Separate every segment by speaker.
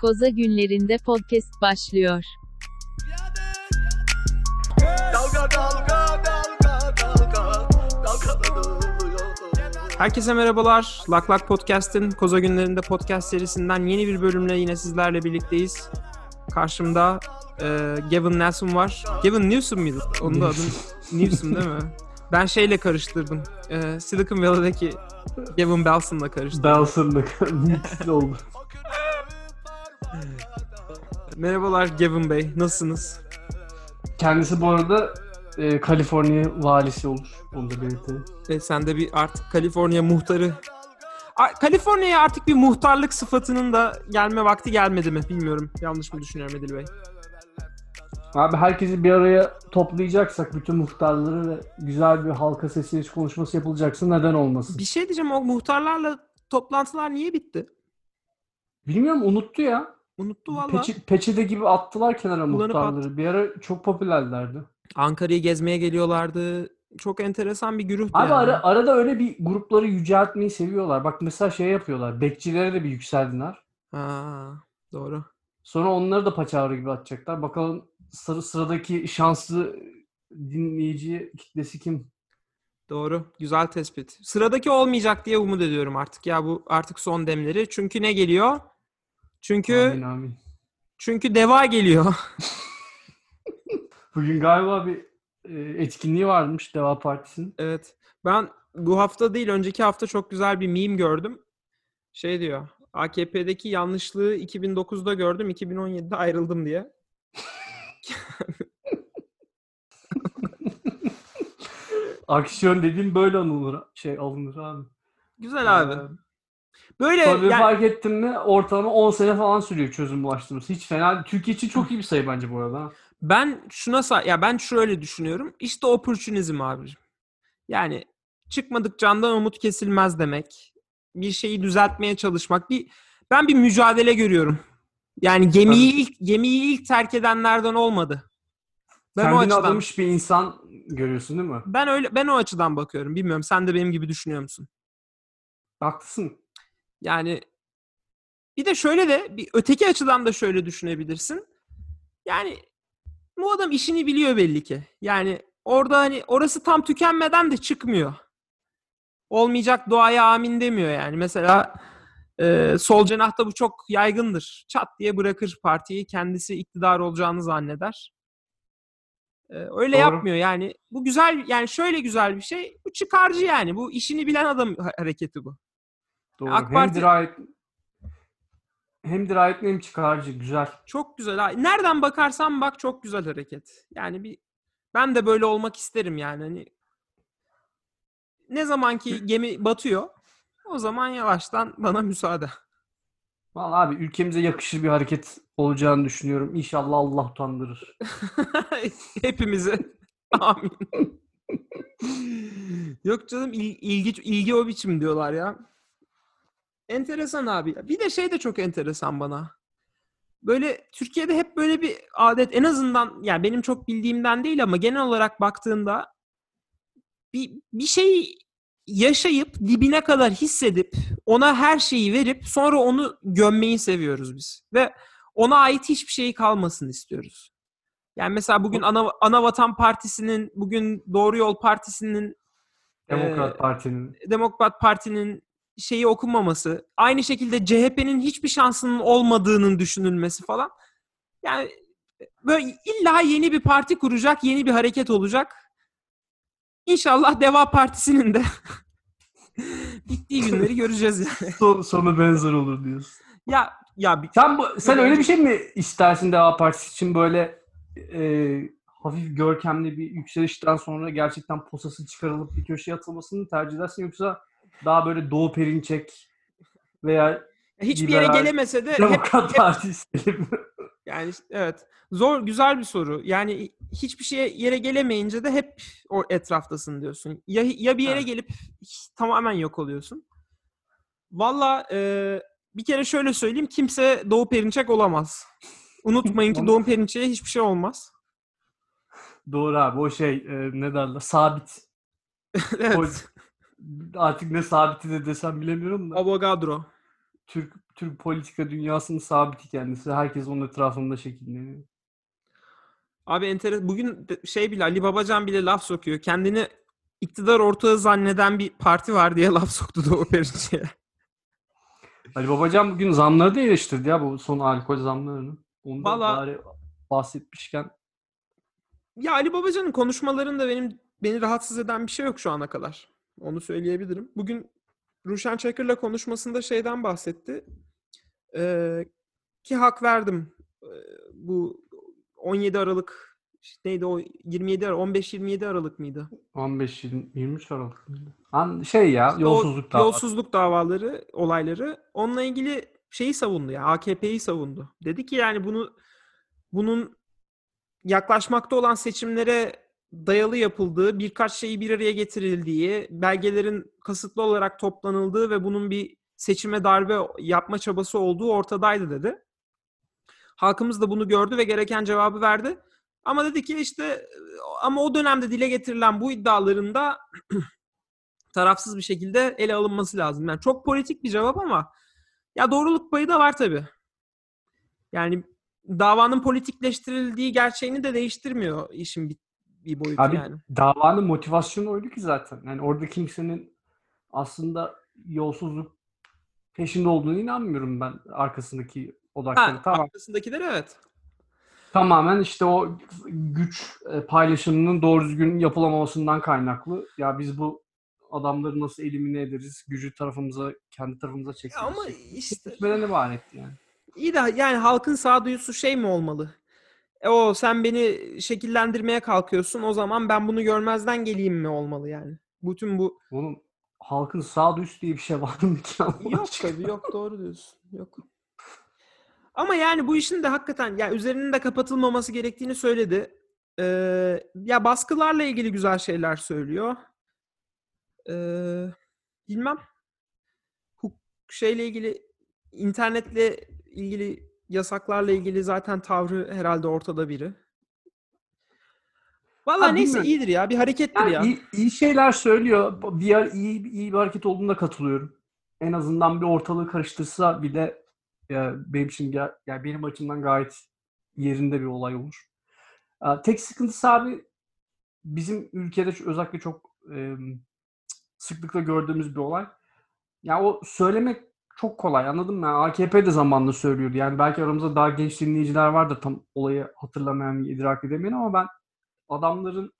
Speaker 1: Koza günlerinde podcast başlıyor.
Speaker 2: Dalga dalga dalga dalga dalgalanıyor.
Speaker 3: Herkese merhabalar. Lak Lak Podcast'in Koza Günlerinde podcast serisinden yeni bir bölümle yine sizlerle birlikteyiz. Karşımda e, Gavin Newsom var. Gavin Newsom muydu? Onun da adı Newsom değil mi? Ben şeyle karıştırdım. E, Silicon Valley'deki Gavin Belson'la karıştırdım.
Speaker 4: Dawson'lık mix oldu.
Speaker 3: Merhabalar Gavin Bey. Nasılsınız?
Speaker 4: Kendisi bu arada e, Kaliforniya valisi olur. Onu da belirtelim.
Speaker 3: E, sen de bir artık Kaliforniya muhtarı. Kaliforniya'ya artık bir muhtarlık sıfatının da gelme vakti gelmedi mi? Bilmiyorum. Yanlış mı düşünüyorum Edil Bey?
Speaker 4: Abi herkesi bir araya toplayacaksak bütün muhtarları ve güzel bir halka sesleyiş konuşması yapılacaksa neden olmasın?
Speaker 3: Bir şey diyeceğim o muhtarlarla toplantılar niye bitti?
Speaker 4: Bilmiyorum unuttu ya.
Speaker 3: Unuttu valla.
Speaker 4: Peçe, peçete gibi attılar kenara
Speaker 3: Kullanıp
Speaker 4: muhtarları. Bir ara çok popülerlerdi.
Speaker 3: Ankara'yı gezmeye geliyorlardı. Çok enteresan bir güruhtu
Speaker 4: Abi
Speaker 3: yani.
Speaker 4: ara, arada öyle bir grupları yüceltmeyi seviyorlar. Bak mesela şey yapıyorlar. Bekçilere de bir yükseldiler.
Speaker 3: Ha, doğru.
Speaker 4: Sonra onları da paçavra gibi atacaklar. Bakalım sıra, sıradaki şanslı dinleyici kitlesi kim?
Speaker 3: Doğru. Güzel tespit. Sıradaki olmayacak diye umut ediyorum artık. Ya bu artık son demleri. Çünkü ne geliyor? Çünkü
Speaker 4: Amin amin.
Speaker 3: çünkü deva geliyor.
Speaker 4: Bugün galiba bir e, etkinliği varmış Deva Partisi'nin.
Speaker 3: evet. Ben bu hafta değil önceki hafta çok güzel bir meme gördüm. Şey diyor. AKP'deki yanlışlığı 2009'da gördüm, 2017'de ayrıldım diye.
Speaker 4: Aksiyon dediğim böyle alınır, şey alınır abi.
Speaker 3: Güzel abi.
Speaker 4: Ee,
Speaker 3: Böyle
Speaker 4: Tabii
Speaker 3: yani-
Speaker 4: fark ettin mi ortalama 10 sene falan sürüyor çözüm ulaştırması. Hiç fena. Türkiye için çok iyi bir sayı bence bu arada.
Speaker 3: Ben şuna sa- ya ben şöyle düşünüyorum. İşte opportunizm abicim. Yani çıkmadık candan umut kesilmez demek. Bir şeyi düzeltmeye çalışmak. Bir ben bir mücadele görüyorum. Yani gemiyi ilk gemiyi ilk terk edenlerden olmadı. Ben o
Speaker 4: Kendini
Speaker 3: açıdan
Speaker 4: adamış bir insan görüyorsun değil mi?
Speaker 3: ben öyle ben o açıdan bakıyorum. Bilmiyorum sen de benim gibi düşünüyor musun?
Speaker 4: Haklısın.
Speaker 3: Yani bir de şöyle de bir öteki açıdan da şöyle düşünebilirsin. Yani bu adam işini biliyor belli ki. Yani orada hani orası tam tükenmeden de çıkmıyor. Olmayacak duaya amin demiyor yani. Mesela e, sol cenahta bu çok yaygındır. Çat diye bırakır partiyi kendisi iktidar olacağını zanneder. E, öyle
Speaker 4: Doğru.
Speaker 3: yapmıyor yani. Bu güzel yani şöyle güzel bir şey. Bu çıkarcı yani. Bu işini bilen adam ha- hareketi bu.
Speaker 4: Doğru.
Speaker 3: AK
Speaker 4: hem
Speaker 3: Parti-
Speaker 4: dirayet hem dirayetli hem çıkarcı. Güzel.
Speaker 3: Çok güzel. Nereden bakarsan bak çok güzel hareket. Yani bir ben de böyle olmak isterim yani. Hani ne zamanki gemi batıyor o zaman yavaştan bana müsaade.
Speaker 4: Vallahi abi ülkemize yakışır bir hareket olacağını düşünüyorum. İnşallah Allah utandırır.
Speaker 3: Hepimize. Amin. Yok canım il- ilgi ilgi o biçim diyorlar ya. Enteresan abi. Bir de şey de çok enteresan bana. Böyle Türkiye'de hep böyle bir adet en azından yani benim çok bildiğimden değil ama genel olarak baktığında bir, bir şey yaşayıp dibine kadar hissedip ona her şeyi verip sonra onu gömmeyi seviyoruz biz. Ve ona ait hiçbir şey kalmasın istiyoruz. Yani mesela bugün Ana, Anavatan Partisi'nin, bugün Doğru Yol Partisi'nin,
Speaker 4: Demokrat
Speaker 3: Ee,
Speaker 4: Parti'nin.
Speaker 3: Demokrat Parti'nin şeyi okunmaması, aynı şekilde CHP'nin hiçbir şansının olmadığının düşünülmesi falan. Yani böyle illa yeni bir parti kuracak, yeni bir hareket olacak. İnşallah Deva Partisi'nin de bittiği günleri göreceğiz yani.
Speaker 4: Son, sonu benzer olur diyorsun.
Speaker 3: Ya ya bir-
Speaker 4: Sen bu, sen öyle bir şey mi istersin Deva Partisi için böyle e, hafif görkemli bir yükselişten sonra gerçekten posası çıkarılıp bir köşeye atılmasını tercih edersin yoksa daha böyle Doğu Perinçek veya
Speaker 3: hiçbir yere gelemese de hep,
Speaker 4: Demokrat Parti isterim.
Speaker 3: Yani evet. Zor, güzel bir soru. Yani hiçbir şeye yere gelemeyince de hep o etraftasın diyorsun. Ya, ya bir yere
Speaker 4: Evet.
Speaker 3: gelip tamamen yok oluyorsun. Valla e, bir kere şöyle söyleyeyim. Kimse Doğu Perinçek olamaz. Unutmayın ki Doğu Perinçek'e hiçbir şey olmaz.
Speaker 4: Doğru abi o şey e, ne derler sabit.
Speaker 3: evet.
Speaker 4: Artık ne sabiti de desem bilemiyorum da.
Speaker 3: Avogadro.
Speaker 4: Türk Türk politika dünyasının sabiti kendisi. Herkes onun etrafında şekilleniyor.
Speaker 3: Abi enteresan. Bugün şey bile Ali Babacan bile laf sokuyor. Kendini iktidar ortağı zanneden bir parti var diye laf soktu Doğu Perinçek'e.
Speaker 4: Ali Babacan bugün zamları da eleştirdi ya bu son alkol zamlarını. Onu da
Speaker 3: Valla-
Speaker 4: bari bahsetmişken
Speaker 3: Ya Ali Babacan'ın konuşmalarında benim beni rahatsız eden bir şey yok şu ana kadar. Onu söyleyebilirim. Bugün Ruşen Çakır'la konuşmasında şeyden bahsetti. Ee, ki hak verdim. Ee, bu 17 Aralık işte neydi o 27 Aralık 15-27 Aralık mıydı?
Speaker 4: 15 20 23 Aralık. mıydı? An şey ya
Speaker 3: O
Speaker 4: yolsuzluk davası.
Speaker 3: Yolsuzluk davaları, olayları onunla ilgili şeyi savundu ya. AKP'yi savundu. Dedi ki yani bunu bunun yaklaşmakta olan seçimlere dayalı yapıldığı, birkaç şeyi bir araya getirildiği, belgelerin kasıtlı olarak toplanıldığı ve bunun bir seçime darbe yapma çabası olduğu ortadaydı dedi. Halkımız da bunu gördü ve gereken cevabı verdi. Ama dedi ki işte ama o dönemde dile getirilen bu iddiaların da tarafsız bir şekilde ele alınması lazım. Yani çok politik bir cevap ama ya doğruluk payı da var tabii. Yani davanın politikleştirildiği gerçeğini de değiştirmiyor işin bir, boyutu
Speaker 4: Abi
Speaker 3: yani.
Speaker 4: davanın motivasyonu oydu ki zaten. Yani orada kimsenin aslında yolsuzluk peşinde olduğunu inanmıyorum ben arkasındaki odakları.
Speaker 3: Ha,
Speaker 4: Tamam.
Speaker 3: arkasındakiler evet.
Speaker 4: Tamamen işte o güç e, paylaşımının doğru düzgün yapılamamasından kaynaklı. Ya biz bu adamları nasıl elimine ederiz? Gücü tarafımıza, kendi tarafımıza çekeriz.
Speaker 3: ama işte
Speaker 4: Seçmeden ibaret yani.
Speaker 3: iyi de yani halkın sağduyusu şey mi olmalı? E o sen beni şekillendirmeye kalkıyorsun o zaman ben bunu görmezden geleyim mi olmalı yani? Bütün bu
Speaker 4: Bunun halkın sağduyusu diye bir şey var mı ki?
Speaker 3: Yok tabii yok doğru diyorsun. Yok. Ama yani bu işin de hakikaten ya üzerinin de kapatılmaması gerektiğini söyledi. Ee, ya baskılarla ilgili güzel şeyler söylüyor. Ee, bilmem. Huk şeyle ilgili internetle ilgili yasaklarla ilgili zaten tavrı herhalde ortada biri. Valla neyse
Speaker 4: bilmiyorum.
Speaker 3: iyidir ya. Bir harekettir
Speaker 4: Yani
Speaker 3: ya.
Speaker 4: iyi, iyi şeyler söylüyor. Bir yer iyi, iyi bir hareket olduğunda katılıyorum. En azından bir ortalığı karıştırsa bile ya benim için ya, ya benim açımdan gayet yerinde bir olay olur. Aa, Tek sıkıntısı abi bizim ülkede özellikle çok e, sıklıkla gördüğümüz bir olay. Ya o söylemek çok kolay anladın mı? Yani AKP de zamanında söylüyordu. Yani belki aramızda daha genç dinleyiciler vardır tam olayı hatırlamayan, idrak edemeyen ama ben adamların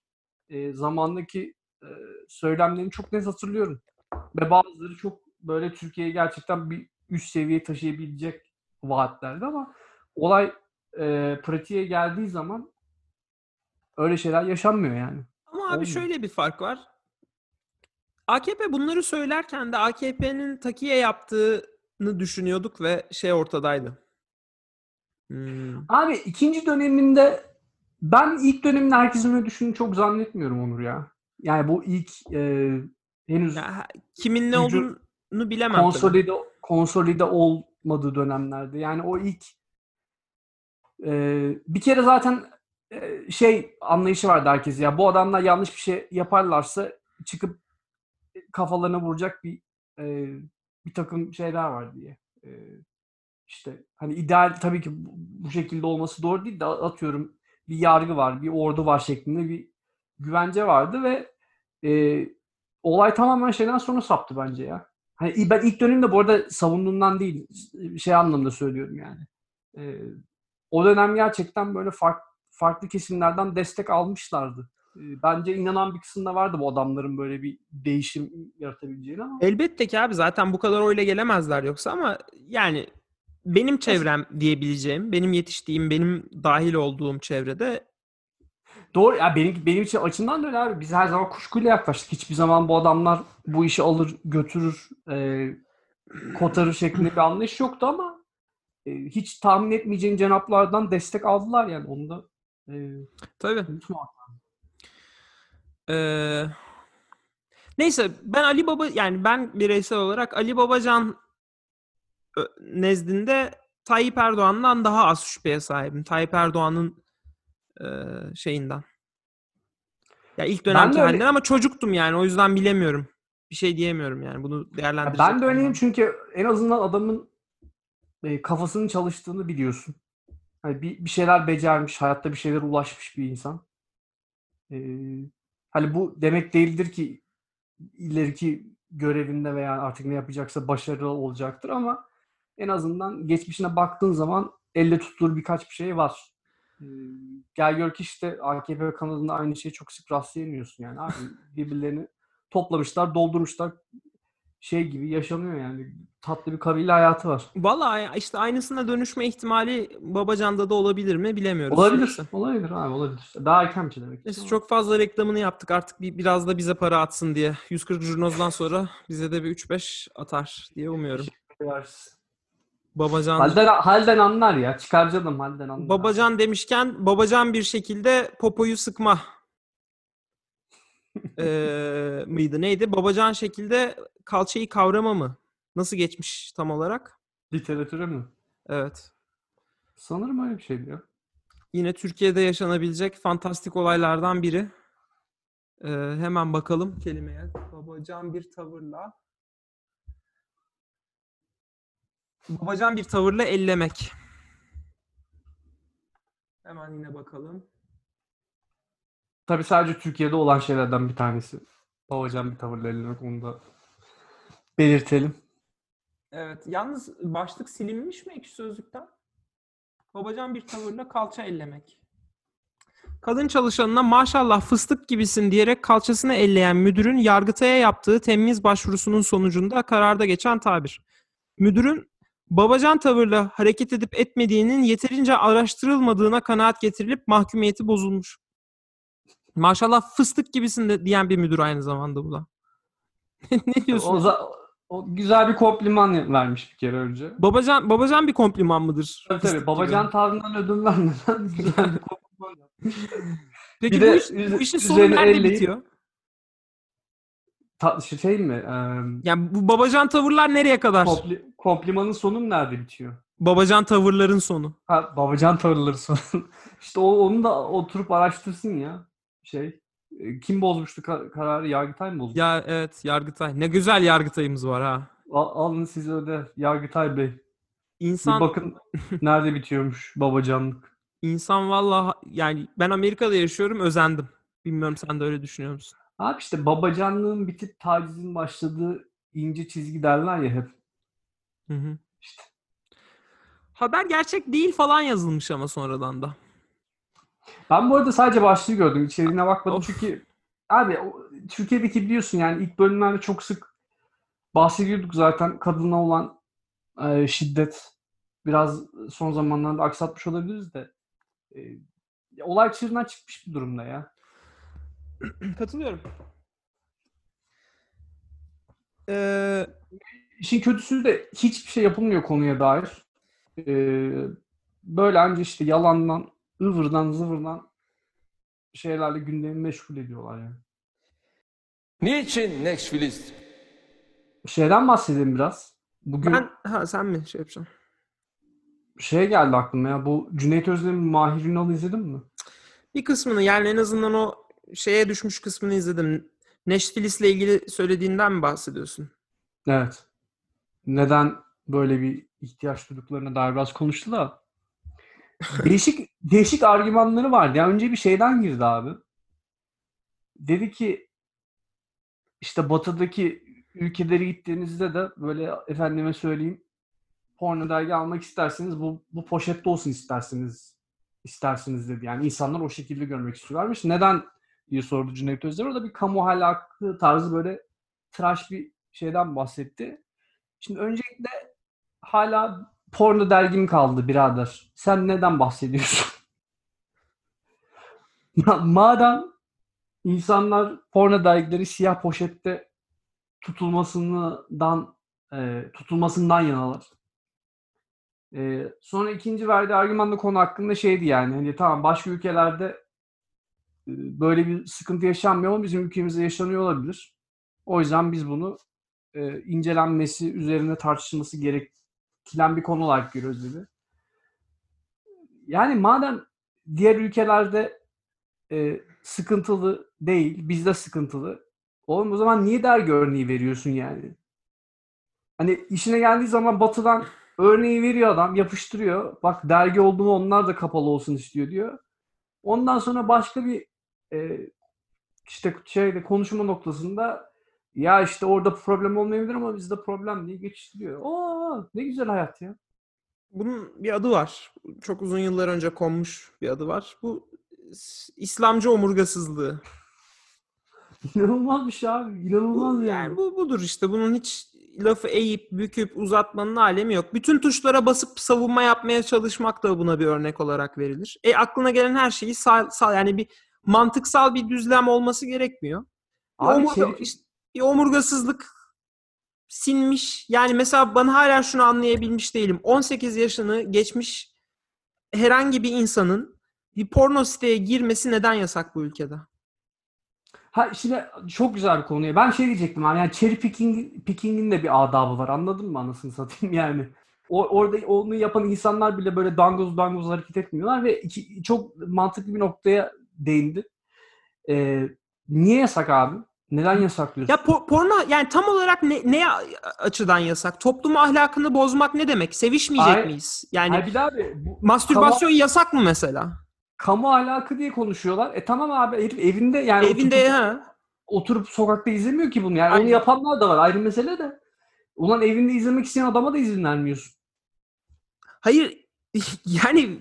Speaker 4: e, zamandaki e, söylemlerini çok net hatırlıyorum. Ve bazıları çok böyle Türkiye'yi gerçekten bir üst seviyeye taşıyabilecek vaatlerdi ama olay e, pratiğe geldiği zaman öyle şeyler yaşanmıyor yani.
Speaker 3: Ama abi
Speaker 4: Olmuyor.
Speaker 3: şöyle bir fark var. AKP bunları söylerken de AKP'nin takiye yaptığını düşünüyorduk ve şey ortadaydı. Hmm.
Speaker 4: Abi ikinci döneminde ben ilk döneminde herkesin öyle düşündüğünü çok zannetmiyorum Onur ya. Yani bu ilk e, henüz
Speaker 3: Ya, kimin ne olduğunu bilemem tabii.
Speaker 4: konsolide konsolide olmadığı dönemlerde. Yani o ilk e, bir kere zaten e, şey anlayışı vardı herkes ya bu adamlar yanlış bir şey yaparlarsa çıkıp kafalarına vuracak bir e, bir takım şeyler var diye. E, işte hani ideal tabii ki bu, şekilde olması doğru değil de atıyorum bir yargı var, bir ordu var şeklinde bir güvence vardı ve e, olay tamamen şeyden sonra saptı bence ya. Hani ben ilk dönemde bu arada savunduğumdan değil, şey anlamda söylüyorum yani. E, o dönem gerçekten böyle farklı farklı kesimlerden destek almışlardı. Bence inanan bir kısımda vardı bu adamların böyle bir değişim yaratabileceğini ama
Speaker 3: Elbette ki abi zaten bu kadar oyla gelemezler yoksa ama yani benim çevrem diyebileceğim, benim yetiştiğim, benim dahil olduğum çevrede
Speaker 4: Doğru ya benim benim için açımdan da öyle abi. Biz her zaman kuşkuyla yaklaştık. Hiçbir zaman bu adamlar bu işi alır, götürür, e, kotarır şeklinde bir anlayış yoktu ama e, hiç tahmin etmeyeceğin cenaplardan destek aldılar yani. Onu da e,
Speaker 3: tabii.
Speaker 4: unutma.
Speaker 3: Ee, neyse ben Ali Baba yani ben bireysel olarak Ali Babacan nezdinde Tayyip Erdoğan'dan daha az şüpheye sahibim. Tayyip Erdoğan'ın e, şeyinden. Ya ilk dönemki
Speaker 4: de öyle-
Speaker 3: halinden ama çocuktum yani o yüzden bilemiyorum. Bir şey diyemiyorum yani bunu
Speaker 4: Ya
Speaker 3: değerlendirecek.
Speaker 4: ben de öyleyim çünkü en azından adamın e, kafasının çalıştığını biliyorsun. Hani bir, bir şeyler becermiş, hayatta bir şeylere ulaşmış bir insan. E, hani bu demek değildir ki ileriki görevinde veya artık ne yapacaksa başarılı olacaktır ama en azından geçmişine baktığın zaman elle tutulur birkaç bir şey var. Ee, gel gör ki işte AKP kanadında aynı şeyi çok sık rastlayamıyorsun yani abi birbirlerini toplamışlar doldurmuşlar şey gibi yaşanıyor yani tatlı bir kabile hayatı var.
Speaker 3: Vallahi işte aynısına dönüşme ihtimali Babacan'da da olabilir mi bilemiyoruz.
Speaker 4: Olabilir.
Speaker 3: Neyse.
Speaker 4: Olabilir abi olabilir. Daha erken bir şey demek.
Speaker 3: Neyse çok fazla reklamını yaptık artık bir, biraz da bize para atsın diye. 140 jurnozdan sonra bize de bir 3-5 atar diye umuyorum. Babacan
Speaker 4: Halden, halden anlar ya. Çıkar canım halden anlar.
Speaker 3: Babacan demişken Babacan bir şekilde popoyu sıkma eee, mıydı neydi? Babacan şekilde kalçayı kavrama mı? Nasıl geçmiş tam olarak?
Speaker 4: Literatüre mi?
Speaker 3: Evet.
Speaker 4: Sanırım öyle bir şeydi ya.
Speaker 3: Yine Türkiye'de yaşanabilecek fantastik olaylardan biri. Eee, hemen bakalım kelimeye. Babacan bir tavırla. Babacan bir tavırla ellemek. Hemen yine bakalım.
Speaker 4: Tabii sadece Türkiye'de olan şeylerden bir tanesi. Babacan bir tavırla ellemek onu da belirtelim.
Speaker 3: Evet. Yalnız başlık silinmiş mi ekşi sözlükten? Babacan bir tavırla kalça ellemek. Kadın çalışanına maşallah fıstık gibisin diyerek kalçasını elleyen müdürün Yargıtay'a yaptığı temiz başvurusunun sonucunda kararda geçen tabir. Müdürün babacan tavırla hareket edip etmediğinin yeterince araştırılmadığına kanaat getirilip mahkumiyeti bozulmuş. Maşallah fıstık gibisin de diyen bir müdür aynı zamanda bu da. ne diyorsun?
Speaker 4: O, za- o güzel bir kompliman vermiş bir kere önce.
Speaker 3: Babacan babacan bir kompliman mıdır?
Speaker 4: Tabii tabii.
Speaker 3: gibi.
Speaker 4: Babacan tavrından ödün vermeden güzel bir kompliman.
Speaker 3: Peki
Speaker 4: Bir
Speaker 3: bu,
Speaker 4: de
Speaker 3: iş, bu işin sonu nerede
Speaker 4: elleyip-
Speaker 3: bitiyor?
Speaker 4: Ta- şey mi? Ee,
Speaker 3: Yani bu babacan tavırlar nereye kadar?
Speaker 4: kompli- komplimanın sonu nerede bitiyor?
Speaker 3: Babacan tavırların sonu.
Speaker 4: Ha, babacan tavırları sonu. işte o, onu da oturup araştırsın ya. Şey. e, Kim bozmuştu ka- kararı? Yargıtay mı bozdu?
Speaker 3: Ya evet Yargıtay. Ne güzel Yargıtay'ımız var ha.
Speaker 4: Al- alın siz öyle Yargıtay Bey.
Speaker 3: İnsan
Speaker 4: Bir bakın nerede bitiyormuş babacanlık.
Speaker 3: insan vallahi yani ben Amerika'da yaşıyorum özendim. Bilmiyorum sen de öyle düşünüyor musun?
Speaker 4: Abi işte babacanlığın bitip tacizin başladığı ince çizgi derler ya hep.
Speaker 3: Hı hı.
Speaker 4: İşte.
Speaker 3: Haber gerçek değil falan yazılmış ama sonradan da.
Speaker 4: Ben bu arada sadece başlığı gördüm. İçeriğine bakmadım
Speaker 3: Of.
Speaker 4: çünkü abi Türkiye'deki biliyorsun yani ilk bölümlerde çok sık bahsediyorduk zaten kadına olan e, şiddet biraz son zamanlarda aksatmış olabiliriz de e, olay çığırından çıkmış bir durumda ya.
Speaker 3: Katılıyorum. Ee,
Speaker 4: İşin kötüsü de hiçbir şey yapılmıyor konuya dair. Ee, böyle anca işte yalandan, ıvırdan, zıvırdan şeylerle gündemi meşgul ediyorlar yani.
Speaker 2: Niçin Next Filist?
Speaker 4: Şeyden bahsedelim biraz. Bugün
Speaker 3: ben ha sen mi şey yapacaksın?
Speaker 4: şey geldi aklıma ya. Bu Cüneyt Özdemir'in Mahir Ünal'ı izledin mi?
Speaker 3: Bir kısmını yani en azından o şeye düşmüş kısmını izledim. Neşfilis'le ilgili söylediğinden mi bahsediyorsun?
Speaker 4: Evet. Neden böyle bir ihtiyaç duyduklarına dair biraz konuştu da. Değişik değişik argümanları vardı. Ya önce bir şeyden girdi abi. Dedi ki işte batıdaki ülkelere gittiğinizde de böyle efendime söyleyeyim porno dergi almak isterseniz bu, bu poşette olsun isterseniz istersiniz dedi. Yani insanlar o şekilde görmek istiyorlarmış. Neden diye sordu Cüneyt Özdemir. O da bir kamu ahlakı tarzı böyle tıraş bir şeyden bahsetti. Şimdi öncelikle hala porno dergim kaldı birader. Sen neden bahsediyorsun? Madem insanlar porno dergileri siyah poşette tutulmasından e, tutulmasından yanalar. E, sonra ikinci verdiği argüman konu hakkında şeydi yani. Hani tamam başka ülkelerde e, böyle bir sıkıntı yaşanmıyor ama bizim ülkemizde yaşanıyor olabilir. O yüzden biz bunu e, incelenmesi, üzerine tartışılması gerekilen bir konu olarak görüyoruz dedi. Yani madem diğer ülkelerde e, sıkıntılı değil, bizde sıkıntılı. Oğlum o zaman niye dergi örneği veriyorsun yani? Hani işine geldiği zaman batıdan Örneği veriyor adam, yapıştırıyor. Bak dergi oldu onlar da kapalı olsun istiyor diyor. Ondan sonra başka bir e, işte şeyde konuşma noktasında ya işte orada problem olmayabilir ama bizde problem diye geçiştiriyor. Oo ne güzel hayat ya.
Speaker 3: Bunun bir adı var. Çok uzun yıllar önce konmuş bir adı var. Bu İslamcı omurgasızlığı.
Speaker 4: İnanılmaz bir şey abi. İnanılmaz
Speaker 3: Bu,
Speaker 4: yani.
Speaker 3: yani bu budur işte. Bunun hiç lafı eğip büküp uzatmanın alemi yok. Bütün tuşlara basıp savunma yapmaya çalışmak da buna bir örnek olarak verilir. E aklına gelen her şeyi sağ, sağ- yani bir mantıksal bir düzlem olması gerekmiyor. Bir,
Speaker 4: Abi
Speaker 3: omurga-
Speaker 4: Şerif-
Speaker 3: işte bir omurgasızlık sinmiş. Yani mesela ben hala şunu anlayabilmiş değilim. 18 yaşını geçmiş herhangi bir insanın bir porno siteye girmesi neden yasak bu ülkede?
Speaker 4: Ha şimdi çok güzel bir konuya. Ben şey diyecektim abi yani cherry picking, picking'in de bir adabı var. Anladın mı anasını satayım yani. O, orada onu yapan insanlar bile böyle dangoz dangoz hareket etmiyorlar ve iki, çok mantıklı bir noktaya değindi. Ee, niye yasak abi? Neden yasaklıyorsun?
Speaker 3: Ya po- porno yani tam olarak ne, ne açıdan yasak? Toplum ahlakını bozmak ne demek? Sevişmeyecek
Speaker 4: Ay-
Speaker 3: miyiz? Yani
Speaker 4: daha abi bu
Speaker 3: mastürbasyon yasak mı mesela?
Speaker 4: kamu ahlakı diye konuşuyorlar. E tamam abi herif evinde yani
Speaker 3: Evinde
Speaker 4: oturup,
Speaker 3: ha.
Speaker 4: oturup sokakta izlemiyor ki bunu. Yani
Speaker 3: Aynen.
Speaker 4: onu yapanlar da var ayrı mesele de. Ulan evinde izlemek isteyen adama da izin vermiyorsun.
Speaker 3: Hayır yani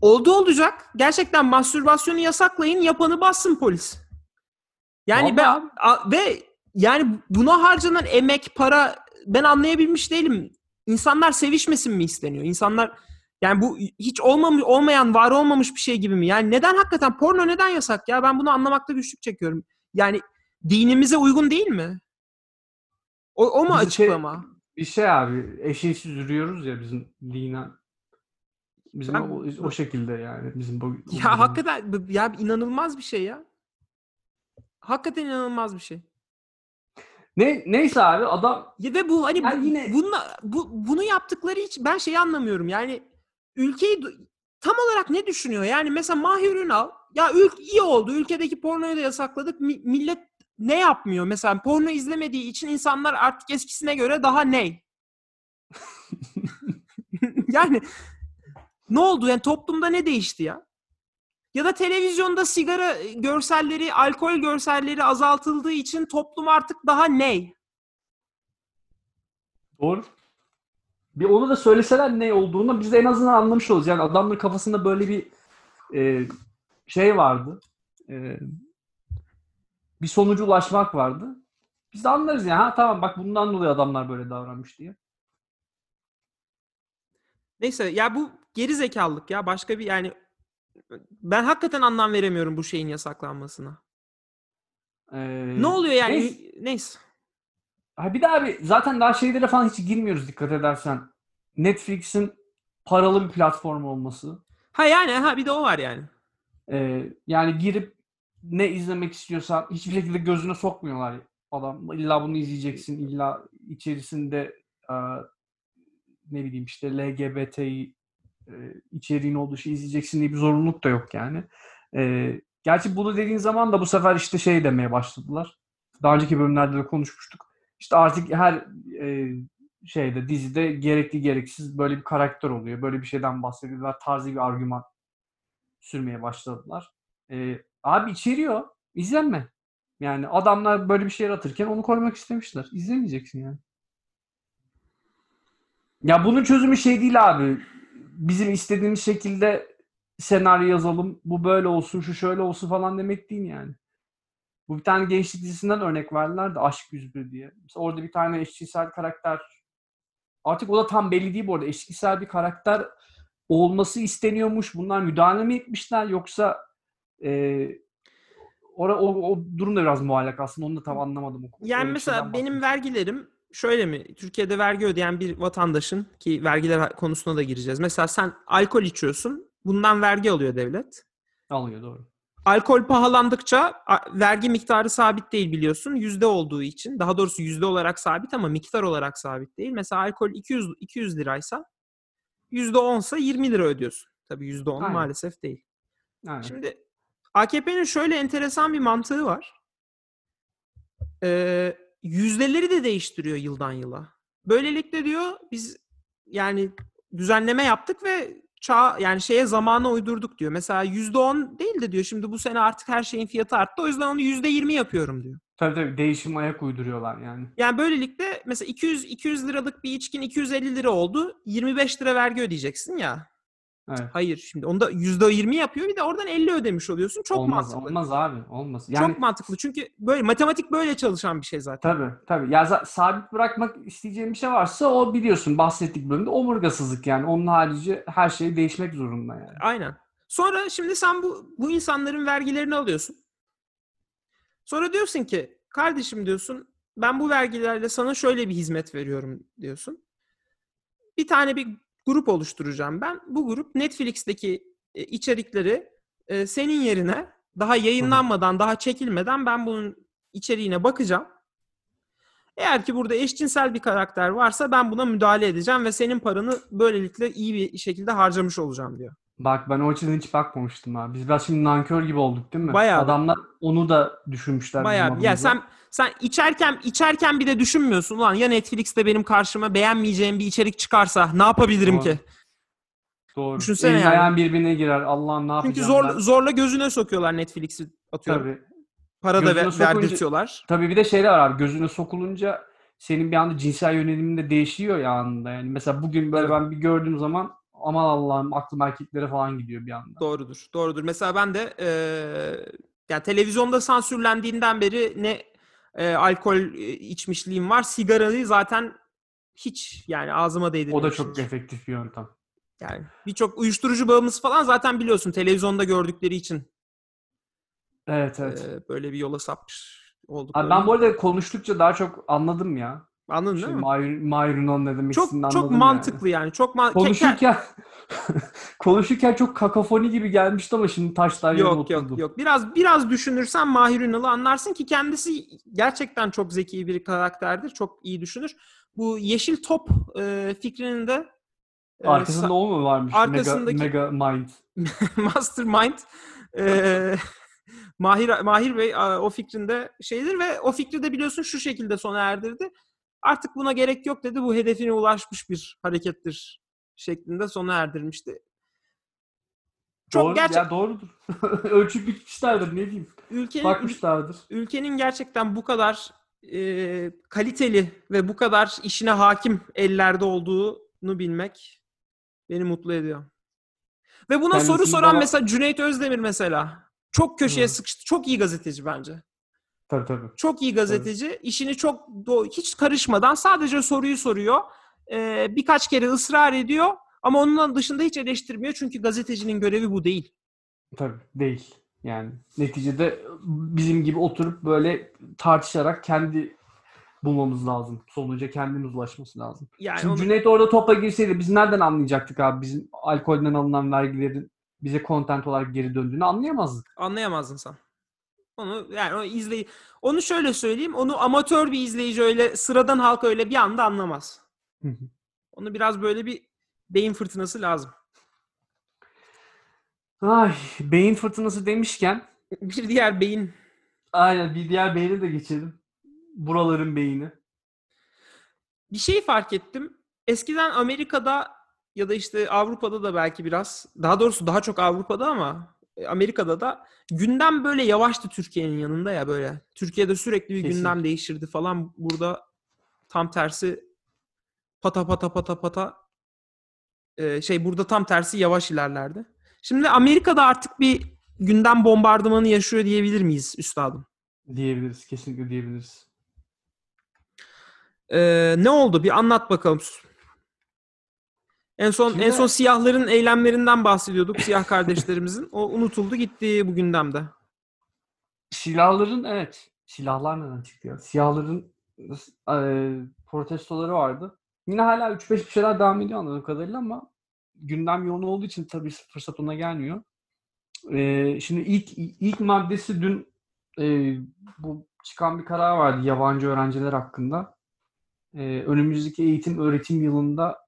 Speaker 3: oldu olacak. Gerçekten mastürbasyonu yasaklayın, yapanı bassın polis. Yani
Speaker 4: Vallahi
Speaker 3: ben ve yani buna harcanan emek, para ben anlayabilmiş değilim. İnsanlar sevişmesin mi isteniyor? İnsanlar yani bu hiç olmamış olmayan, var olmamış bir şey gibi mi? Yani neden hakikaten porno neden yasak ya? Ben bunu anlamakta güçlük çekiyorum. Yani dinimize uygun değil mi? O, o mu
Speaker 4: şey-
Speaker 3: açıklama?
Speaker 4: Bir şey abi eşeğsiz yürüyoruz ya bizim dinen. Bizim
Speaker 3: Ben-
Speaker 4: o, o şekilde yani bizim bu.
Speaker 3: Ya hakikaten bu- ya inanılmaz bir şey ya. Hakikaten inanılmaz bir şey.
Speaker 4: Ne neyse abi adam
Speaker 3: Ya ve bu hani
Speaker 4: Yani
Speaker 3: bu,
Speaker 4: yine-
Speaker 3: bununla, bu bunu yaptıkları için ben şeyi anlamıyorum. Yani ülkeyi tam olarak ne düşünüyor? Yani mesela Mahir Ünal ya ülk iyi oldu. Ülkedeki pornoyu da yasakladık. Mi- millet ne yapmıyor? Mesela porno izlemediği için insanlar artık eskisine göre daha ne? yani ne oldu? Yani toplumda ne değişti ya? Ya da televizyonda sigara görselleri, alkol görselleri azaltıldığı için toplum artık daha ne?
Speaker 4: Doğru. Bir onu da söyleseler ne olduğunu biz de en azından anlamış oluruz. Yani adamların kafasında böyle bir e, şey vardı. E, bir sonuca ulaşmak vardı. Biz de anlarız ya. Ha tamam bak bundan dolayı adamlar böyle davranmış diye.
Speaker 3: Neyse ya bu geri zekalılık ya başka bir yani ben hakikaten anlam veremiyorum bu şeyin yasaklanmasına.
Speaker 4: E,
Speaker 3: Ne oluyor yani?
Speaker 4: neyse.
Speaker 3: Neyse.
Speaker 4: Ha bir de abi zaten daha şeylere falan hiç girmiyoruz dikkat edersen. Netflix'in paralı bir platform olması.
Speaker 3: Ha yani ha bir de o var yani.
Speaker 4: E, yani girip ne izlemek istiyorsan hiçbir şekilde gözüne sokmuyorlar adam. İlla bunu izleyeceksin. illa içerisinde e, ne bileyim işte LGBT'yi e, içeriğin olduğu şeyi izleyeceksin diye bir zorunluluk da yok yani. E, gerçi bunu dediğin zaman da bu sefer işte şey demeye başladılar. Daha önceki bölümlerde de konuşmuştuk. İşte artık her e, şeyde dizide gerekli gereksiz böyle bir karakter oluyor. Böyle bir şeyden bahsediyorlar. Tarzı bir argüman sürmeye başladılar. E, abi içeriyor. İzlenme. Yani adamlar böyle bir şey yaratırken onu koymak istemişler. İzlemeyeceksin yani. Ya bunun çözümü şey değil abi. Bizim istediğimiz şekilde senaryo yazalım. Bu böyle olsun, şu şöyle olsun falan demek değil yani. Bu bir tane gençlik dizisinden örnek verdiler de Aşk 101 diye. Mesela orada bir tane eşcinsel karakter artık o da tam belli değil bu arada. Eşcinsel bir karakter olması isteniyormuş. Bunlar müdahale mi etmişler yoksa e, ora, o, o durum da biraz muallak aslında. Onu da tam anlamadım. Öyle
Speaker 3: Yani
Speaker 4: bir
Speaker 3: mesela benim vergilerim şöyle mi? Türkiye'de vergi ödeyen bir vatandaşın ki vergiler konusuna da gireceğiz. Mesela sen alkol içiyorsun. Bundan vergi alıyor devlet.
Speaker 4: alıyor doğru.
Speaker 3: Alkol pahalandıkça vergi miktarı sabit değil biliyorsun. Yüzde olduğu için. Daha doğrusu yüzde olarak sabit ama miktar olarak sabit değil. Mesela alkol 200, 200 liraysa yüzde 10'sa 20 lira ödüyorsun. Tabii yüzde 10
Speaker 4: Aynen.
Speaker 3: maalesef değil.
Speaker 4: Aynen.
Speaker 3: Şimdi AKP'nin şöyle enteresan bir mantığı var. Ee, yüzdeleri de değiştiriyor yıldan yıla. Böylelikle diyor biz yani düzenleme yaptık ve çağ yani şeye zamana uydurduk diyor. Mesela %10 değil de diyor şimdi bu sene artık her şeyin fiyatı arttı. O yüzden onu %20 yapıyorum diyor.
Speaker 4: Tabii tabii değişim ayak uyduruyorlar yani.
Speaker 3: Yani böylelikle mesela 200 200 liralık bir içkin 250 lira oldu. 25 lira vergi ödeyeceksin ya.
Speaker 4: Evet.
Speaker 3: Hayır şimdi onda %20 yapıyor bir de oradan 50 ödemiş oluyorsun. Çok
Speaker 4: olmaz,
Speaker 3: mantıklı.
Speaker 4: olmaz abi. Olmaz. Yani
Speaker 3: Çok mantıklı. Çünkü böyle matematik böyle çalışan bir şey zaten.
Speaker 4: Tabii tabii. Ya sabit bırakmak isteyeceğim bir şey varsa o biliyorsun bahsettik bölümde omurgasızlık yani. Onun harici her şey değişmek zorunda yani.
Speaker 3: Aynen. Sonra şimdi sen bu bu insanların vergilerini alıyorsun. Sonra diyorsun ki kardeşim diyorsun ben bu vergilerle sana şöyle bir hizmet veriyorum diyorsun. Bir tane bir grup oluşturacağım ben. Bu grup Netflix'teki e, içerikleri e, senin yerine daha yayınlanmadan, daha çekilmeden ben bunun içeriğine bakacağım. Eğer ki burada eşcinsel bir karakter varsa ben buna müdahale edeceğim ve senin paranı böylelikle iyi bir şekilde harcamış olacağım diyor.
Speaker 4: Bak ben o açıdan hiç bakmamıştım abi. Biz biraz şimdi nankör gibi olduk değil mi?
Speaker 3: Bayağı.
Speaker 4: Adamlar onu da düşünmüşler.
Speaker 3: Bayağı ya sen sen içerken içerken bir de düşünmüyorsun ulan ya Netflix'te benim karşıma beğenmeyeceğim bir içerik çıkarsa ne yapabilirim
Speaker 4: Doğru.
Speaker 3: ki?
Speaker 4: Doğru.
Speaker 3: düşünsene
Speaker 4: Elin
Speaker 3: yani.
Speaker 4: ayağın birbirine girer. Allah'ım ne
Speaker 3: Çünkü
Speaker 4: yapacağım
Speaker 3: zor,
Speaker 4: ben?
Speaker 3: zorla gözüne sokuyorlar Netflix'i atıyorum.
Speaker 4: Tabii.
Speaker 3: Para da
Speaker 4: Gözüne
Speaker 3: ver,
Speaker 4: sokunca-
Speaker 3: verdirtiyorlar.
Speaker 4: Tabii bir de şeyler var abi. Gözüne sokulunca senin bir anda cinsel yönelimin de değişiyor ya anında. Yani mesela bugün böyle
Speaker 3: Evet.
Speaker 4: ben bir gördüğüm zaman aman Allah'ım aklım erkeklere falan gidiyor bir anda.
Speaker 3: Doğrudur. Doğrudur. Mesela ben de eee yani televizyonda sansürlendiğinden beri ne eee, alkol e, içmişliğim var. Sigarayı zaten hiç yani ağzıma
Speaker 4: O da
Speaker 3: değdirmemişim.
Speaker 4: çok efektif bir yöntem.
Speaker 3: Yani birçok uyuşturucu bağımlısı falan zaten biliyorsun televizyonda gördükleri için
Speaker 4: Evet evet.
Speaker 3: eee, böyle bir yola sapmış olduk.
Speaker 4: Ben bu arada konuştukça daha çok anladım ya.
Speaker 3: Anladın
Speaker 4: Şey,
Speaker 3: değil mi?
Speaker 4: Mahir Ünal ne demek
Speaker 3: Çok çok mantıklı yani. Çok man-
Speaker 4: Yani.
Speaker 3: Ke- ke-
Speaker 4: Konuşurken konuşurken çok kakafoni gibi gelmişti ama şimdi taşlar
Speaker 3: Yok yok
Speaker 4: oturdu.
Speaker 3: yok. Biraz biraz düşünürsen Mahir Ünal'ı anlarsın ki kendisi gerçekten çok zeki bir karakterdir. Çok iyi düşünür. Bu yeşil top e, fikrinin de e,
Speaker 4: Arkasında o mu varmış?
Speaker 3: arkasındaki-
Speaker 4: Mega, mega Mind.
Speaker 3: Mastermind e, Mahir Mahir Bey o fikrinde şeydir ve o fikri de biliyorsun şu şekilde sona erdirdi. Artık buna gerek yok dedi. Bu hedefine ulaşmış bir harekettir şeklinde sona erdirmişti. Çok
Speaker 4: Doğru,
Speaker 3: gerçek
Speaker 4: ya doğrudur. Ölçüp bitmişlerdir ne diyeyim.
Speaker 3: ülkenin
Speaker 4: Bakmışlardır.
Speaker 3: ülkenin gerçekten bu kadar e, kaliteli ve bu kadar işine hakim ellerde olduğunu bilmek beni mutlu ediyor. Ve buna soru
Speaker 4: Kendisini
Speaker 3: soran
Speaker 4: daha-
Speaker 3: mesela Cüneyt Özdemir mesela. Çok köşeye
Speaker 4: Hı.
Speaker 3: sıkıştı. Çok iyi gazeteci bence.
Speaker 4: Tabii tabii.
Speaker 3: Çok iyi gazeteci. İşini çok do- hiç karışmadan sadece soruyu soruyor. E, birkaç kere ısrar ediyor. Ama onun dışında hiç eleştirmiyor. Çünkü gazetecinin görevi bu değil.
Speaker 4: Tabii değil. Yani neticede bizim gibi oturup böyle tartışarak kendi bulmamız lazım. Sonuca kendimiz ulaşması lazım.
Speaker 3: Yani
Speaker 4: Şimdi
Speaker 3: onu-
Speaker 4: Cüneyt orada topa girseydi biz nereden anlayacaktık abi bizim alkolden alınan vergilerin bize content olarak geri döndüğünü anlayamazdık.
Speaker 3: Anlayamazdın sen. Onu yani o izley onu şöyle söyleyeyim. Onu amatör bir izleyici öyle sıradan halk öyle bir anda anlamaz. Onu biraz böyle bir beyin fırtınası lazım.
Speaker 4: Ay beyin fırtınası demişken
Speaker 3: Bir diğer beyin
Speaker 4: aynen bir diğer beyne de geçelim. Buraların beyni.
Speaker 3: bir şey fark ettim. Eskiden Amerika'da ya da işte Avrupa'da da belki biraz daha doğrusu daha çok Avrupa'da ama Amerika'da da gündem böyle yavaştı Türkiye'nin yanında ya böyle. Türkiye'de sürekli bir
Speaker 4: Kesin.
Speaker 3: gündem değişirdi falan. Burada tam tersi pata pata pata pata e, şey burada tam tersi yavaş ilerlerdi. Şimdi Amerika'da artık bir gündem bombardımanı yaşıyor diyebilir miyiz üstadım?
Speaker 4: Diyebiliriz. Kesinlikle diyebiliriz.
Speaker 3: Ee, ne oldu? Bir anlat bakalım. En son
Speaker 4: Şimdi-
Speaker 3: en son siyahların eylemlerinden bahsediyorduk. Siyah kardeşlerimizin. O unutuldu gitti bu gündemde.
Speaker 4: Silahların evet. Silahlar neden çıktı ya? Siyahların e, protestoları vardı. Yine hala 3-5 bir şeyler devam ediyor anladığım kadarıyla ama gündem yoğun olduğu için tabii fırsat ona gelmiyor. E, şimdi ilk ilk maddesi dün e, bu çıkan bir karar vardı yabancı öğrenciler hakkında. E, önümüzdeki eğitim öğretim yılında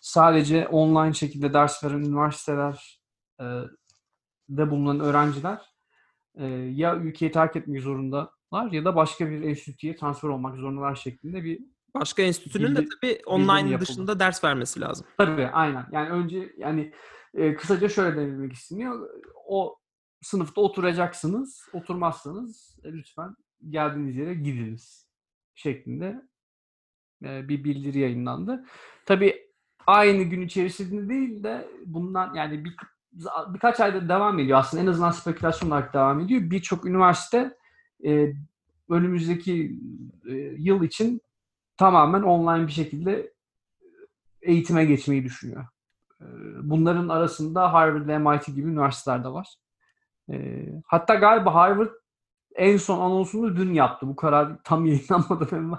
Speaker 4: sadece online şekilde ders veren üniversiteler e, bulunan öğrenciler e, ya ülkeyi terk etmek zorundalar ya da başka bir enstitüye transfer olmak zorundalar şeklinde bir
Speaker 3: Başka enstitünün de tabii online dışında ders vermesi lazım.
Speaker 4: Tabii aynen. Yani önce yani e, kısaca şöyle denilmek isteniyor. O sınıfta oturacaksınız. Oturmazsanız e, lütfen geldiğiniz yere gidiniz şeklinde e, bir bildiri yayınlandı. Tabii aynı gün içerisinde değil de bundan yani bir, birkaç ayda devam ediyor. Aslında en azından spekülasyon olarak devam ediyor. Birçok üniversite e, önümüzdeki e, yıl için tamamen online bir şekilde eğitime geçmeyi düşünüyor. Ee, Bunların arasında Harvard ve MIT gibi üniversiteler de var. Ee, Hatta galiba Harvard en son anonsunu dün yaptı. Bu karar tam yayınlanmadan evvel.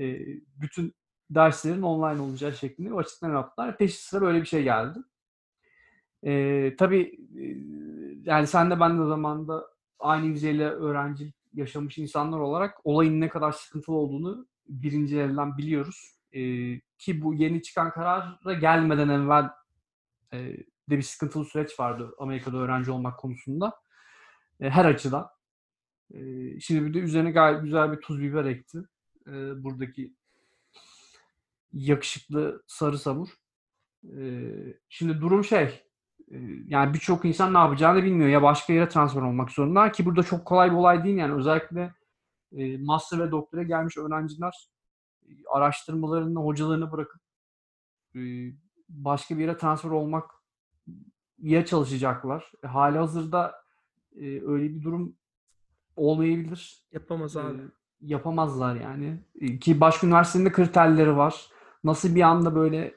Speaker 4: Ee, Bütün derslerin online olacağı şeklinde bir açıklama yaptılar. Peşi sıra böyle bir şey geldi. Ee, tabii e, yani sen de ben de zamanında aynı vizeyle öğrenci yaşamış insanlar olarak olayın ne kadar sıkıntılı olduğunu birinci elden biliyoruz. Ee, ki bu yeni çıkan karara gelmeden evvel e, de bir sıkıntılı süreç vardı Amerika'da öğrenci olmak konusunda. E, her açıdan. E, şimdi bir de üzerine gayet güzel bir tuz biber ekti. E, buradaki yakışıklı sarı sabur. E, şimdi durum şey e, yani birçok insan ne yapacağını bilmiyor. Ya başka yere transfer olmak zorunda ki burada çok kolay bir olay değil yani özellikle e, master ve doktora gelmiş öğrenciler e, araştırmalarını, hocalarını bırakıp e, başka bir yere transfer olmak ya çalışacaklar. E, hali hazırda e, öyle bir durum olmayabilir.
Speaker 3: Yapamaz abi.
Speaker 4: E, yapamazlar yani. E, Ki başka üniversitenin de kriterleri var. Nasıl bir anda böyle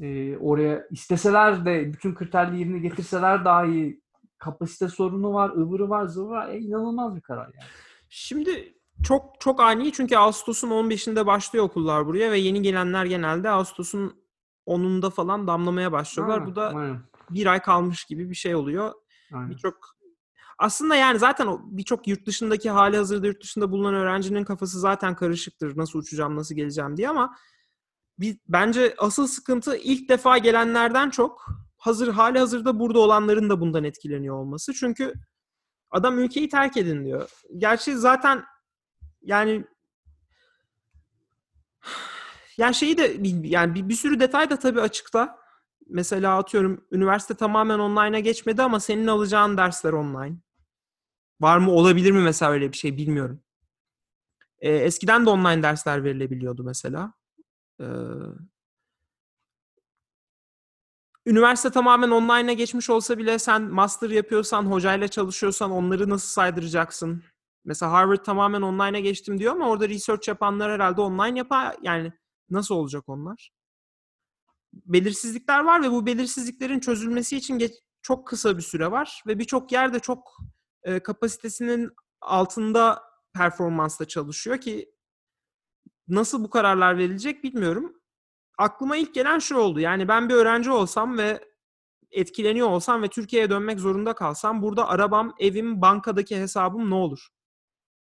Speaker 4: e, oraya isteseler de bütün kriterleri yerine getirseler dahi kapasite sorunu var, ıvırı var, zıvırı var. E, inanılmaz bir karar yani.
Speaker 3: Şimdi çok çok ani çünkü Ağustos'un 15'inde başlıyor okullar buraya ve yeni gelenler genelde Ağustos'un 10'unda falan damlamaya başlıyorlar.
Speaker 4: Aynen,
Speaker 3: Bu da
Speaker 4: aynen,
Speaker 3: bir ay kalmış gibi bir şey oluyor. Birçok aslında yani zaten birçok yurt dışındaki hali hazırda yurt dışında bulunan öğrencinin kafası zaten karışıktır. Nasıl uçacağım, nasıl geleceğim diye ama bir, bence asıl sıkıntı ilk defa gelenlerden çok hazır hali hazırda burada olanların da bundan etkileniyor olması. Çünkü adam ülkeyi terk edin diyor. Gerçi zaten yani yani şeyi de yani bir, bir sürü detay da tabii açıkta. Mesela atıyorum üniversite tamamen online'a geçmedi ama senin alacağın dersler online. Var mı olabilir mi mesela öyle bir şey bilmiyorum. Ee, eskiden de online dersler verilebiliyordu mesela. Ee, üniversite tamamen online'a geçmiş olsa bile sen master yapıyorsan, hocayla çalışıyorsan onları nasıl saydıracaksın? Mesela Harvard tamamen online'a geçtim diyor ama orada research yapanlar herhalde online yapar. Yani nasıl olacak onlar? Belirsizlikler var ve bu belirsizliklerin çözülmesi için geç, çok kısa bir süre var ve birçok yerde çok e, kapasitesinin altında performansla çalışıyor ki nasıl bu kararlar verilecek bilmiyorum. Aklıma ilk gelen şu oldu. Yani ben bir öğrenci olsam ve etkileniyor olsam ve Türkiye'ye dönmek zorunda kalsam burada arabam, evim, bankadaki hesabım ne olur?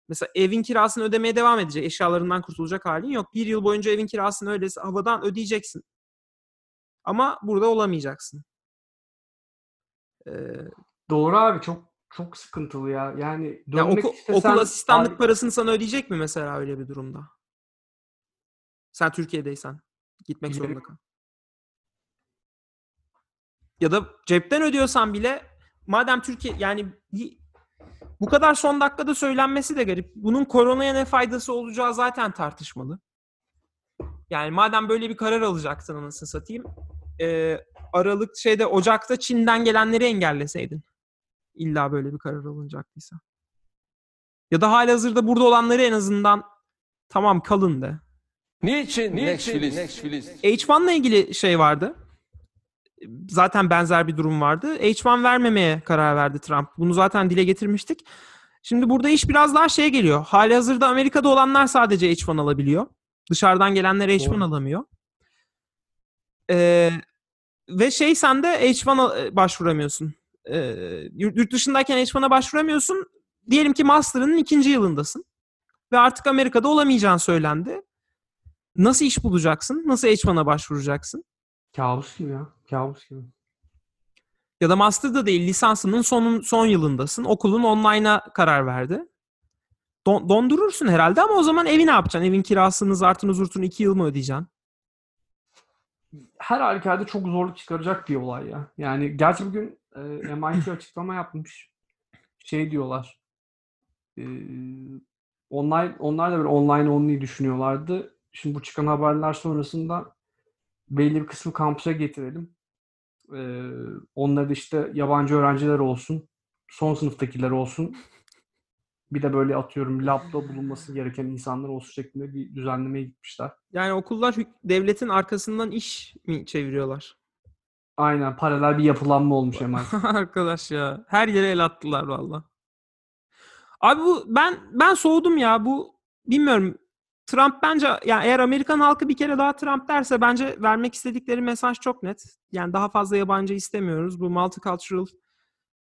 Speaker 3: Mesela evin kirasını ödemeye devam edecek. Eşyalarından kurtulacak halin yok. Bir yıl boyunca evin kirasını öylesi havadan ödeyeceksin. Ama burada olamayacaksın. Ee,
Speaker 4: Doğru abi çok çok sıkıntılı ya. Yani
Speaker 3: ya
Speaker 4: dönmek
Speaker 3: oku-
Speaker 4: istesen
Speaker 3: okul asistanlık
Speaker 4: abi-
Speaker 3: parasını sana ödeyecek mi mesela öyle bir durumda? Sen Türkiye'deysen. Gitmek
Speaker 4: Bilirim.
Speaker 3: zorunda kal. Ya da cepten ödüyorsan bile madem Türkiye yani bu kadar son dakikada söylenmesi de garip. Bunun koronaya ne faydası olacağı zaten tartışmalı. Yani madem böyle bir karar alacaktın anasını satayım. e, Aralık şeyde Ocak'ta Çin'den gelenleri engelleseydin. İlla böyle bir karar alınacaktıysa. Ya da halihazırda burada olanları en azından tamam kalın de.
Speaker 2: Niçin? Niçin?
Speaker 3: H1'la ilgili şey vardı. Zaten benzer bir durum vardı. H1 vermemeye karar verdi Trump. Bunu zaten dile getirmiştik. Şimdi burada iş biraz daha şeye geliyor. Hali hazırda Amerika'da olanlar sadece H1 alabiliyor. Dışarıdan gelenler H1
Speaker 4: Doğru.
Speaker 3: alamıyor. Ee, ve şey sen de H1 başvuramıyorsun. Ee, yurt dışındayken H1'a başvuramıyorsun. Diyelim ki master'ının ikinci yılındasın. Ve artık Amerika'da olamayacağın söylendi. Nasıl iş bulacaksın? Nasıl H1'a başvuracaksın?
Speaker 4: Kabus gibi ya. Kabus gibi.
Speaker 3: Ya da master'da değil lisansının son, son yılındasın. Okulun online'a karar verdi. don- dondurursun herhalde ama o zaman evi ne yapacaksın? Evin kirasını, zartını, zurtunu iki yıl mı ödeyeceksin?
Speaker 4: Her halükarda çok zorluk çıkaracak bir olay ya. Yani gerçi bugün e, MIT açıklama yapmış. Şey diyorlar. E, online onlar da böyle online only düşünüyorlardı. Şimdi bu çıkan haberler sonrasında belli bir kısmı kampüse getirelim. E, onları da işte yabancı öğrenciler olsun. Son sınıftakiler olsun. Bir de böyle atıyorum labda bulunması gereken insanlar olsun şeklinde bir düzenlemeye gitmişler.
Speaker 3: Yani okullar devletin arkasından iş mi çeviriyorlar?
Speaker 4: Aynen paralel bir yapılanma olmuş hemen.
Speaker 3: Arkadaş ya. Her yere el attılar valla. Abi bu ben ben soğudum ya. Bu bilmiyorum. Trump bence yani eğer Amerikan halkı bir kere daha Trump derse bence vermek istedikleri mesaj çok net. Yani daha fazla yabancı istemiyoruz. Bu multicultural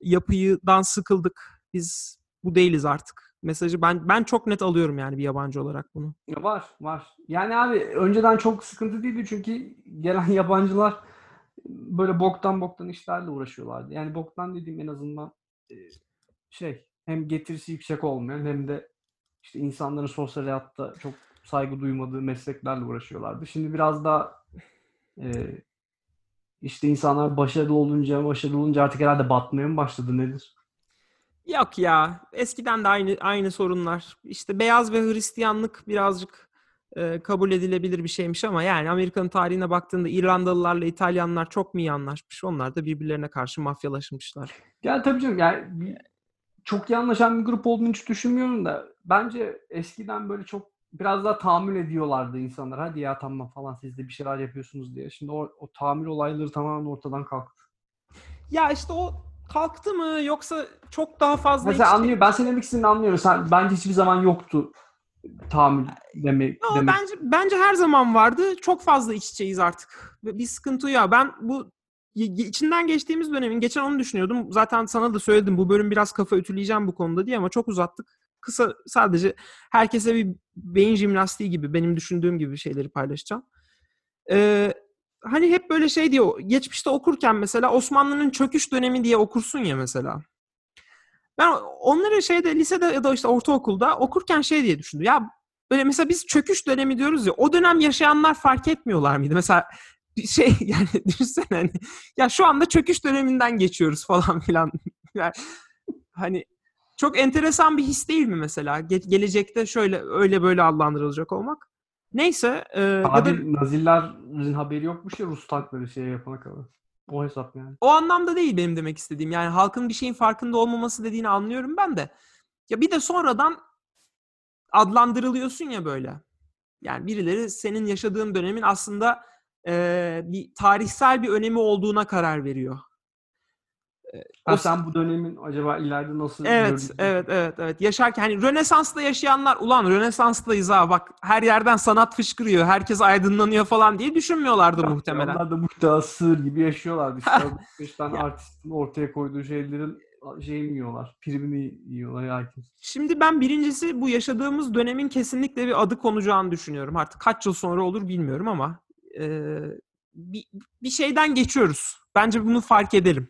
Speaker 3: yapıyıdan sıkıldık. Biz bu değiliz artık. Mesajı ben ben çok net alıyorum yani bir yabancı olarak bunu.
Speaker 4: Ya Var, var. Yani abi önceden çok sıkıntı değildi çünkü gelen yabancılar böyle boktan boktan işlerle uğraşıyorlardı. Yani boktan dediğim en azından şey hem getirisi yüksek olmayan hem de işte insanların sosyal hayatta çok saygı duymadığı mesleklerle uğraşıyorlardı. Şimdi biraz daha e, işte insanlar başarılı olunca başarılı olunca artık herhalde batmaya mı başladı nedir?
Speaker 3: Yok ya. Eskiden de aynı aynı sorunlar. İşte beyaz ve Hristiyanlık birazcık e, kabul edilebilir bir şeymiş ama yani Amerika'nın tarihine baktığında İrlandalılarla İtalyanlar çok mu iyi anlaşmış? Onlar da birbirlerine karşı mafyalaşmışlar.
Speaker 4: Yani tabii canım yani çok iyi anlaşan bir grup olduğunu hiç düşünmüyorum da bence eskiden böyle çok biraz daha tahammül ediyorlardı insanlar. Hadi ya tamam falan siz de bir şeyler yapıyorsunuz diye. Şimdi o, o tahammül olayları tamamen ortadan kalktı.
Speaker 3: Ya işte o kalktı mı yoksa çok daha fazla
Speaker 4: Mesela
Speaker 3: içte-
Speaker 4: anlıyor, ben senin demek istediğini anlıyorum. Sen, bence hiçbir zaman yoktu tahammül demek.
Speaker 3: Yo,
Speaker 4: demek.
Speaker 3: bence bence her zaman vardı. Çok fazla iç içeyiz artık. Ve Bir sıkıntı ya. Ben bu içinden geçtiğimiz dönemin geçen onu düşünüyordum. Zaten sana da söyledim bu bölüm biraz kafa ütüleyeceğim bu konuda diye ama çok uzattık. Kısa sadece herkese bir beyin jimnastiği gibi benim düşündüğüm gibi şeyleri paylaşacağım. Ee, hani hep böyle şey diyor. Geçmişte okurken mesela Osmanlı'nın çöküş dönemi diye okursun ya mesela. Ben onları şeyde lisede ya da işte ortaokulda okurken şey diye düşündüm. Ya böyle mesela biz çöküş dönemi diyoruz ya o dönem yaşayanlar fark etmiyorlar mıydı? Mesela şey yani düşünsene hani ya şu anda çöküş döneminden geçiyoruz falan filan. Yani, hani çok enteresan bir his değil mi mesela? Ge- gelecekte şöyle öyle böyle adlandırılacak olmak. Neyse e, ya da
Speaker 4: Abi Nazilerin haberi yokmuş ya Rus tankları şey yapana kadar. O hesap yani.
Speaker 3: o anlamda değil benim demek istediğim. Yani halkın bir şeyin farkında olmaması dediğini anlıyorum ben de. Ya bir de sonradan adlandırılıyorsun ya böyle. Yani birileri senin yaşadığın dönemin aslında eee, bir tarihsel bir önemi olduğuna karar veriyor.
Speaker 4: Ha,
Speaker 3: O-
Speaker 4: sen bu dönemin acaba ileride nasıl
Speaker 3: Evet,
Speaker 4: görülecek?
Speaker 3: evet, evet, evet. Yaşarken hani Rönesans'ta yaşayanlar ulan Rönesans'tayız ha bak her yerden sanat fışkırıyor, herkes aydınlanıyor falan diye düşünmüyorlardı muhtemelen.
Speaker 4: Onlar da muhtemelen sığır gibi yaşıyorlardı. İşte 5 tane artistin ortaya koyduğu şeylerin şeyini yiyorlar. Primini yiyorlar herkes.
Speaker 3: Şimdi ben birincisi bu yaşadığımız dönemin kesinlikle bir adı konacağını düşünüyorum. Artık kaç yıl sonra olur bilmiyorum ama e, bir, bir şeyden geçiyoruz. Bence bunu fark edelim.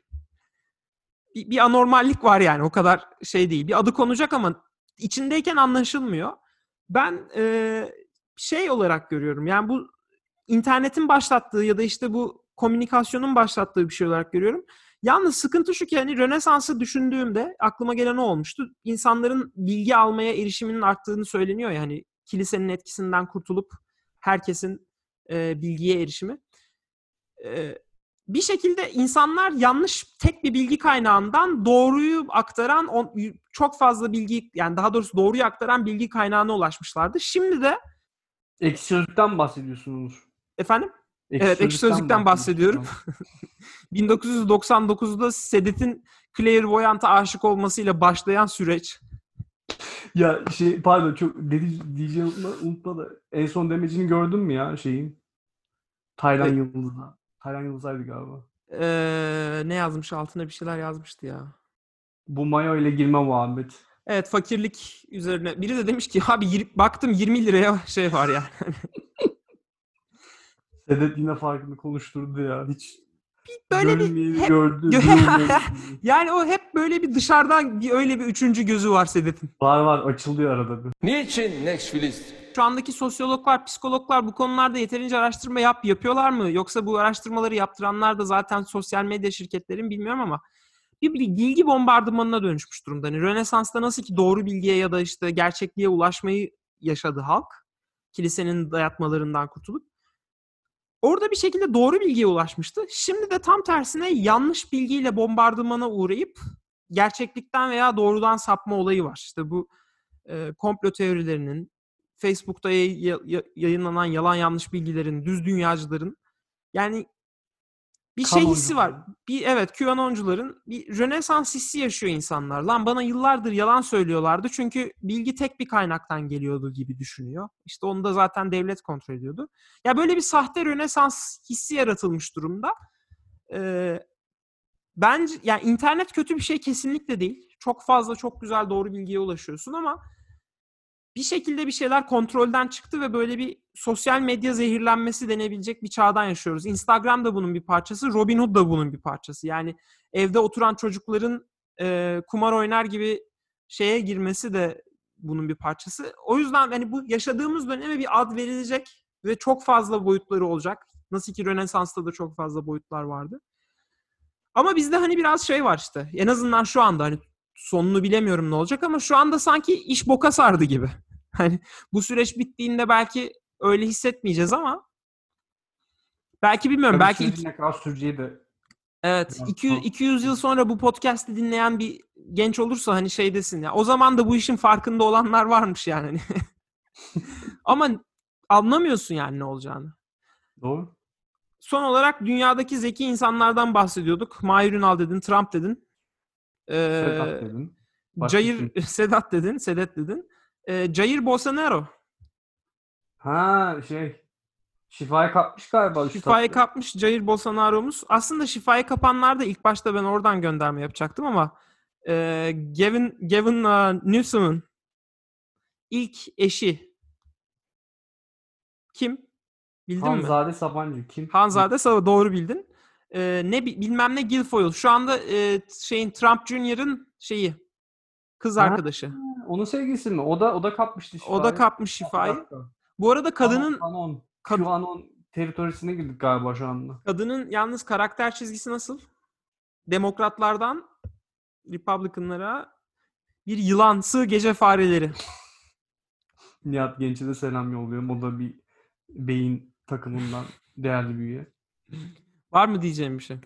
Speaker 3: Bir, bir anormallik var yani o kadar şey değil. Bir adı konacak ama içindeyken anlaşılmıyor. Ben e, şey olarak görüyorum yani bu internetin başlattığı ya da işte bu komünikasyonun başlattığı bir şey olarak görüyorum. Yalnız sıkıntı şu ki hani Rönesans'ı düşündüğümde aklıma gelen o olmuştu. İnsanların bilgi almaya erişiminin arttığını söyleniyor ya hani kilisenin etkisinden kurtulup herkesin e, bilgiye erişimi. E, bir şekilde insanlar yanlış tek bir bilgi kaynağından doğruyu aktaran on- çok fazla bilgi yani daha doğrusu doğruyu aktaran bilgi kaynağına ulaşmışlardı. Şimdi de
Speaker 4: Ekşi Sözlük'ten bahsediyorsunuz.
Speaker 3: efendim Evet, Ekşi Sözlük'ten bahsediyorum. 1999'da Sedet'in Clairvoyant'a aşık olmasıyla başlayan süreç.
Speaker 4: ya şey pardon çok dedi, diyeceğim unutma, da en son demecini gördün mü ya şeyin? Taylan
Speaker 3: Evet.
Speaker 4: Yıldız'da. Taylan Yıldız'aydı galiba.
Speaker 3: Ee, ne yazmış altına bir şeyler yazmıştı ya.
Speaker 4: Bu mayo ile girme muhabbet.
Speaker 3: Evet fakirlik üzerine. Biri de demiş ki abi yir- baktım 20 liraya şey var ya.
Speaker 4: Sedet yine farkını konuşturdu ya. Hiç
Speaker 3: böyle bir hep,
Speaker 4: gördü.
Speaker 3: Yani o hep böyle bir dışarıdan bir öyle bir üçüncü gözü var Sedef'in.
Speaker 4: var var açılıyor arada bir.
Speaker 2: Niçin Next
Speaker 3: Şu andaki sosyologlar, psikologlar bu konularda yeterince araştırma yap yapıyorlar mı? Yoksa bu araştırmaları yaptıranlar da zaten sosyal medya şirketlerin bilmiyorum ama bir bil- bilgi bombardımanına dönüşmüş durumda. Hani Rönesans'ta nasıl ki doğru bilgiye ya da işte gerçekliğe ulaşmayı yaşadı halk. Kilisenin dayatmalarından kurtulup. Orada bir şekilde doğru bilgiye ulaşmıştı. Şimdi de tam tersine yanlış bilgiyle bombardımana uğrayıp gerçeklikten veya doğrudan sapma olayı var. İşte bu e, komplo teorilerinin, Facebook'ta yay- ya- ya- yayınlanan yalan yanlış bilgilerin, düz dünyacıların yani bir şey hissi var. Bir evet QAnoncuların bir Rönesans hissi yaşıyor insanlar. Lan bana yıllardır yalan söylüyorlardı çünkü bilgi tek bir kaynaktan geliyordu gibi düşünüyor. İşte onu da zaten devlet kontrol ediyordu. Ya böyle bir sahte Rönesans hissi yaratılmış durumda. Ee, bence yani internet kötü bir şey kesinlikle değil. Çok fazla çok güzel doğru bilgiye ulaşıyorsun ama bir şekilde bir şeyler kontrolden çıktı ve böyle bir sosyal medya zehirlenmesi denebilecek bir çağdan yaşıyoruz. Instagram da bunun bir parçası, Robinhood da bunun bir parçası. Yani evde oturan çocukların e, kumar oynar gibi şeye girmesi de bunun bir parçası. O yüzden hani bu yaşadığımız döneme bir ad verilecek ve çok fazla boyutları olacak. Nasıl ki Rönesans'ta da çok fazla boyutlar vardı. Ama bizde hani biraz şey var işte. En azından şu anda hani sonunu bilemiyorum ne olacak ama şu anda sanki iş boka sardı gibi. Hani bu süreç bittiğinde belki öyle hissetmeyeceğiz ama belki bilmiyorum
Speaker 4: Tabii
Speaker 3: belki
Speaker 4: ne kadar süreceği de
Speaker 3: Evet.
Speaker 4: Biraz
Speaker 3: 200,
Speaker 4: kork-
Speaker 3: 200 yıl sonra bu podcast'i dinleyen bir genç olursa hani şey desin ya. O zaman da bu işin farkında olanlar varmış yani. Ama anlamıyorsun yani ne olacağını.
Speaker 4: doğru.
Speaker 3: Son olarak dünyadaki zeki insanlardan bahsediyorduk. Mahir Ünal dedin, Trump dedin. Ee,
Speaker 4: Sedat dedin. Başka
Speaker 3: Jair, Sedat dedin, Sedat dedin. Ee, Jair Bolsonaro.
Speaker 4: Ha şey şifayı kapmış galiba. üstad.
Speaker 3: Şifayı kapmış Jair Bolsonaro'muz. Aslında şifayı kapanlar da ilk başta ben oradan gönderme yapacaktım ama e, Gavin, Gavin uh, Newsom'un ilk eşi kim? Bildin mi?
Speaker 4: Hanzade Sabancı kim?
Speaker 3: Hanzade Sava doğru bildin. E, ne bi- bilmem ne Guilfoyle. Şu anda e, şeyin Trump Jr.'ın şeyi kız
Speaker 4: Ha,
Speaker 3: arkadaşı.
Speaker 4: Onun sevgilisi mi? O da o da kapmıştı şifayı.
Speaker 3: O da kapmış şifayı. Bu arada kadının
Speaker 4: Anon.
Speaker 3: kad-
Speaker 4: QAnon teritorisine girdik galiba şu anda.
Speaker 3: Kadının yalnız karakter çizgisi nasıl? Demokratlardan Republicanlara bir yılansı gece fareleri.
Speaker 4: Nihat Genç'e de selam yolluyorum. O da bir beyin takımından değerli bir üye.
Speaker 3: Var mı diyeceğim bir şey?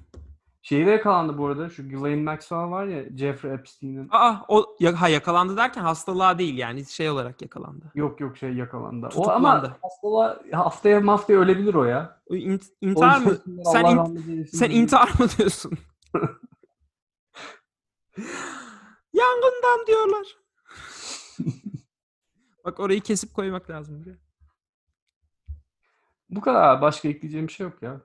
Speaker 4: Şeyde yakalandı bu arada. Şu Ghislaine Maxwell var ya Jeffrey Epstein'in.
Speaker 3: Aa o ya, ha, yakalandı derken hastalığa değil yani şey olarak yakalandı.
Speaker 4: Yok yok şey yakalandı. O
Speaker 3: Tutuklandı.
Speaker 4: ama hastalığa haftaya haftaya ölebilir o ya.
Speaker 3: O in-
Speaker 4: O
Speaker 3: intihar mı? Sen in-
Speaker 4: rahmet eylesin
Speaker 3: sen
Speaker 4: diye-
Speaker 3: intihar mı diyorsun? Yangından diyorlar. Bak orayı kesip koymak lazım buraya.
Speaker 4: Bu kadar. Başka ekleyeceğim bir şey yok ya.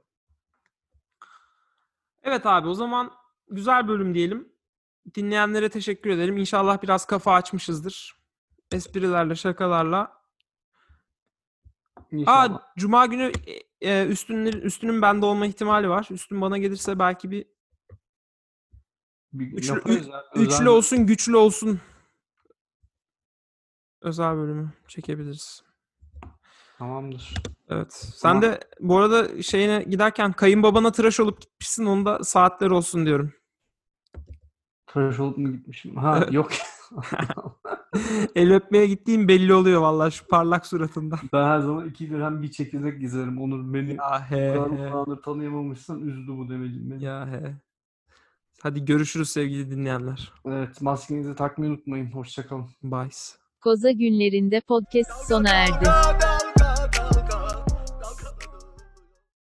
Speaker 3: Evet abi o zaman güzel bölüm diyelim. Dinleyenlere teşekkür ederim. İnşallah biraz kafa açmışızdır. Esprilerle, şakalarla.
Speaker 4: İnşallah.
Speaker 3: Aa, Cuma günü e, e, üstünün, üstünün bende olma ihtimali var. Üstün bana gelirse belki bir
Speaker 4: Bir
Speaker 3: üçlü-
Speaker 4: yaparız
Speaker 3: üçlü olsun, güçlü olsun. Özel bölümü çekebiliriz.
Speaker 4: Tamamdır.
Speaker 3: Evet. Sen
Speaker 4: Tamam.
Speaker 3: de bu arada şeyine giderken kayınbabana tıraş olup gitmişsin. Onu da saatler olsun diyorum.
Speaker 4: Tıraş olup mu gitmişim? Ha yok.
Speaker 3: El öpmeye gittiğim belli oluyor vallahi şu parlak suratında.
Speaker 4: ben her zaman iki dirhem bir çekirdek gezerim. Onur beni
Speaker 3: Ya
Speaker 4: bu
Speaker 3: he
Speaker 4: kadar
Speaker 3: he.
Speaker 4: zamandır tanıyamamışsan üzdü bu demecim beni.
Speaker 3: Ya he. Hadi görüşürüz sevgili dinleyenler.
Speaker 4: Evet maskenizi takmayı unutmayın. Hoşçakalın.
Speaker 3: Bye.
Speaker 1: Koza günlerinde podcast sona erdi.